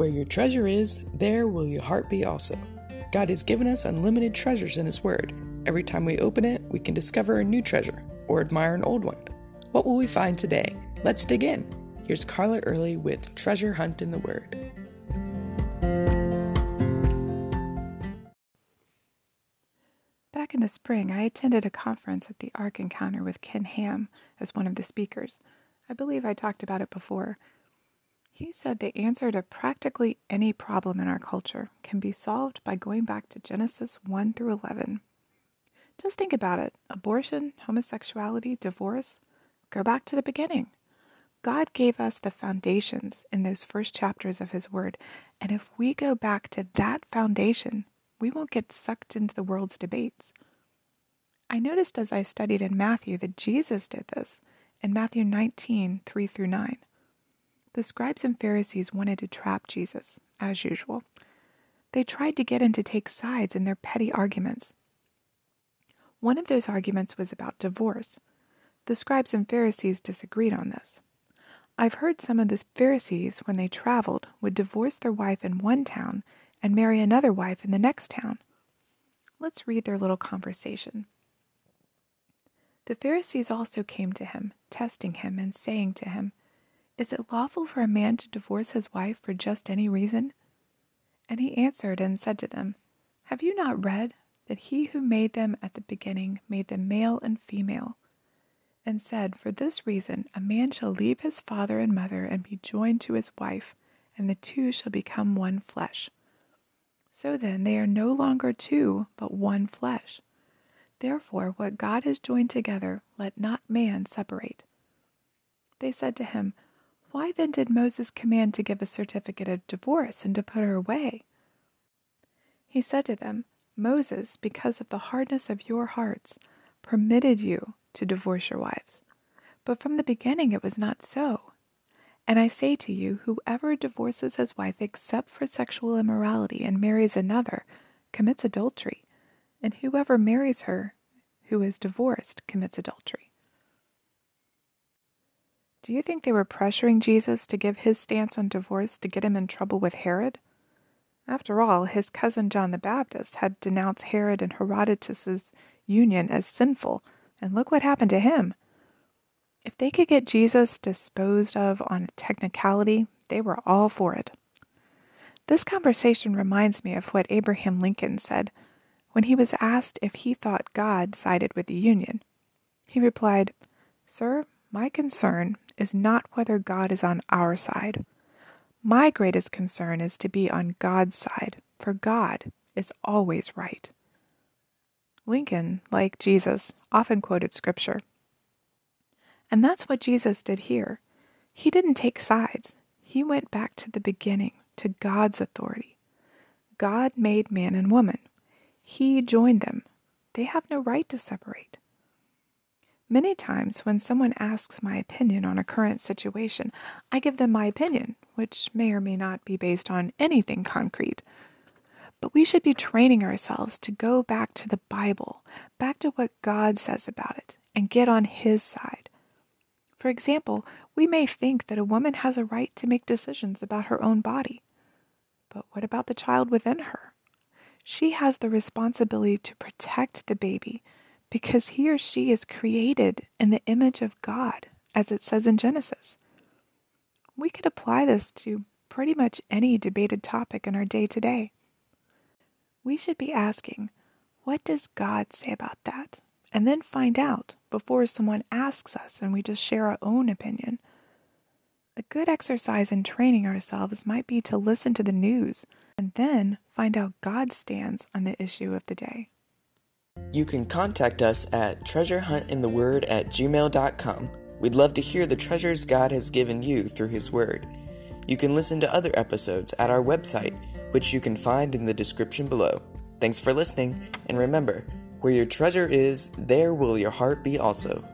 Where your treasure is, there will your heart be also. God has given us unlimited treasures in His Word. Every time we open it, we can discover a new treasure or admire an old one. What will we find today? Let's dig in. Here's Carla Early with Treasure Hunt in the Word. Back in the spring, I attended a conference at the Ark Encounter with Ken Ham as one of the speakers. I believe I talked about it before. He said the answer to practically any problem in our culture can be solved by going back to Genesis 1 through 11. Just think about it abortion, homosexuality, divorce. Go back to the beginning. God gave us the foundations in those first chapters of His Word, and if we go back to that foundation, we won't get sucked into the world's debates. I noticed as I studied in Matthew that Jesus did this in Matthew 19 3 through 9. The scribes and Pharisees wanted to trap Jesus, as usual. They tried to get him to take sides in their petty arguments. One of those arguments was about divorce. The scribes and Pharisees disagreed on this. I've heard some of the Pharisees, when they traveled, would divorce their wife in one town and marry another wife in the next town. Let's read their little conversation. The Pharisees also came to him, testing him, and saying to him, Is it lawful for a man to divorce his wife for just any reason? And he answered and said to them, Have you not read that he who made them at the beginning made them male and female? And said, For this reason a man shall leave his father and mother and be joined to his wife, and the two shall become one flesh. So then they are no longer two, but one flesh. Therefore, what God has joined together, let not man separate. They said to him, Why then did Moses command to give a certificate of divorce and to put her away? He said to them, Moses, because of the hardness of your hearts, permitted you to divorce your wives. But from the beginning it was not so. And I say to you, whoever divorces his wife except for sexual immorality and marries another commits adultery, and whoever marries her who is divorced commits adultery. Do you think they were pressuring Jesus to give his stance on divorce to get him in trouble with Herod? After all, his cousin John the Baptist had denounced Herod and Herodias's union as sinful, and look what happened to him. If they could get Jesus disposed of on a technicality, they were all for it. This conversation reminds me of what Abraham Lincoln said when he was asked if he thought God sided with the Union. He replied, Sir, my concern is not whether God is on our side. My greatest concern is to be on God's side, for God is always right. Lincoln, like Jesus, often quoted Scripture. And that's what Jesus did here. He didn't take sides, he went back to the beginning, to God's authority. God made man and woman. He joined them. They have no right to separate. Many times, when someone asks my opinion on a current situation, I give them my opinion, which may or may not be based on anything concrete. But we should be training ourselves to go back to the Bible, back to what God says about it, and get on His side. For example, we may think that a woman has a right to make decisions about her own body. But what about the child within her? She has the responsibility to protect the baby because he or she is created in the image of God, as it says in Genesis. We could apply this to pretty much any debated topic in our day to day. We should be asking, what does God say about that? and then find out before someone asks us and we just share our own opinion. A good exercise in training ourselves might be to listen to the news and then find out God's stance on the issue of the day. You can contact us at treasurehuntintheword at gmail.com. We'd love to hear the treasures God has given you through His Word. You can listen to other episodes at our website, which you can find in the description below. Thanks for listening, and remember, where your treasure is, there will your heart be also.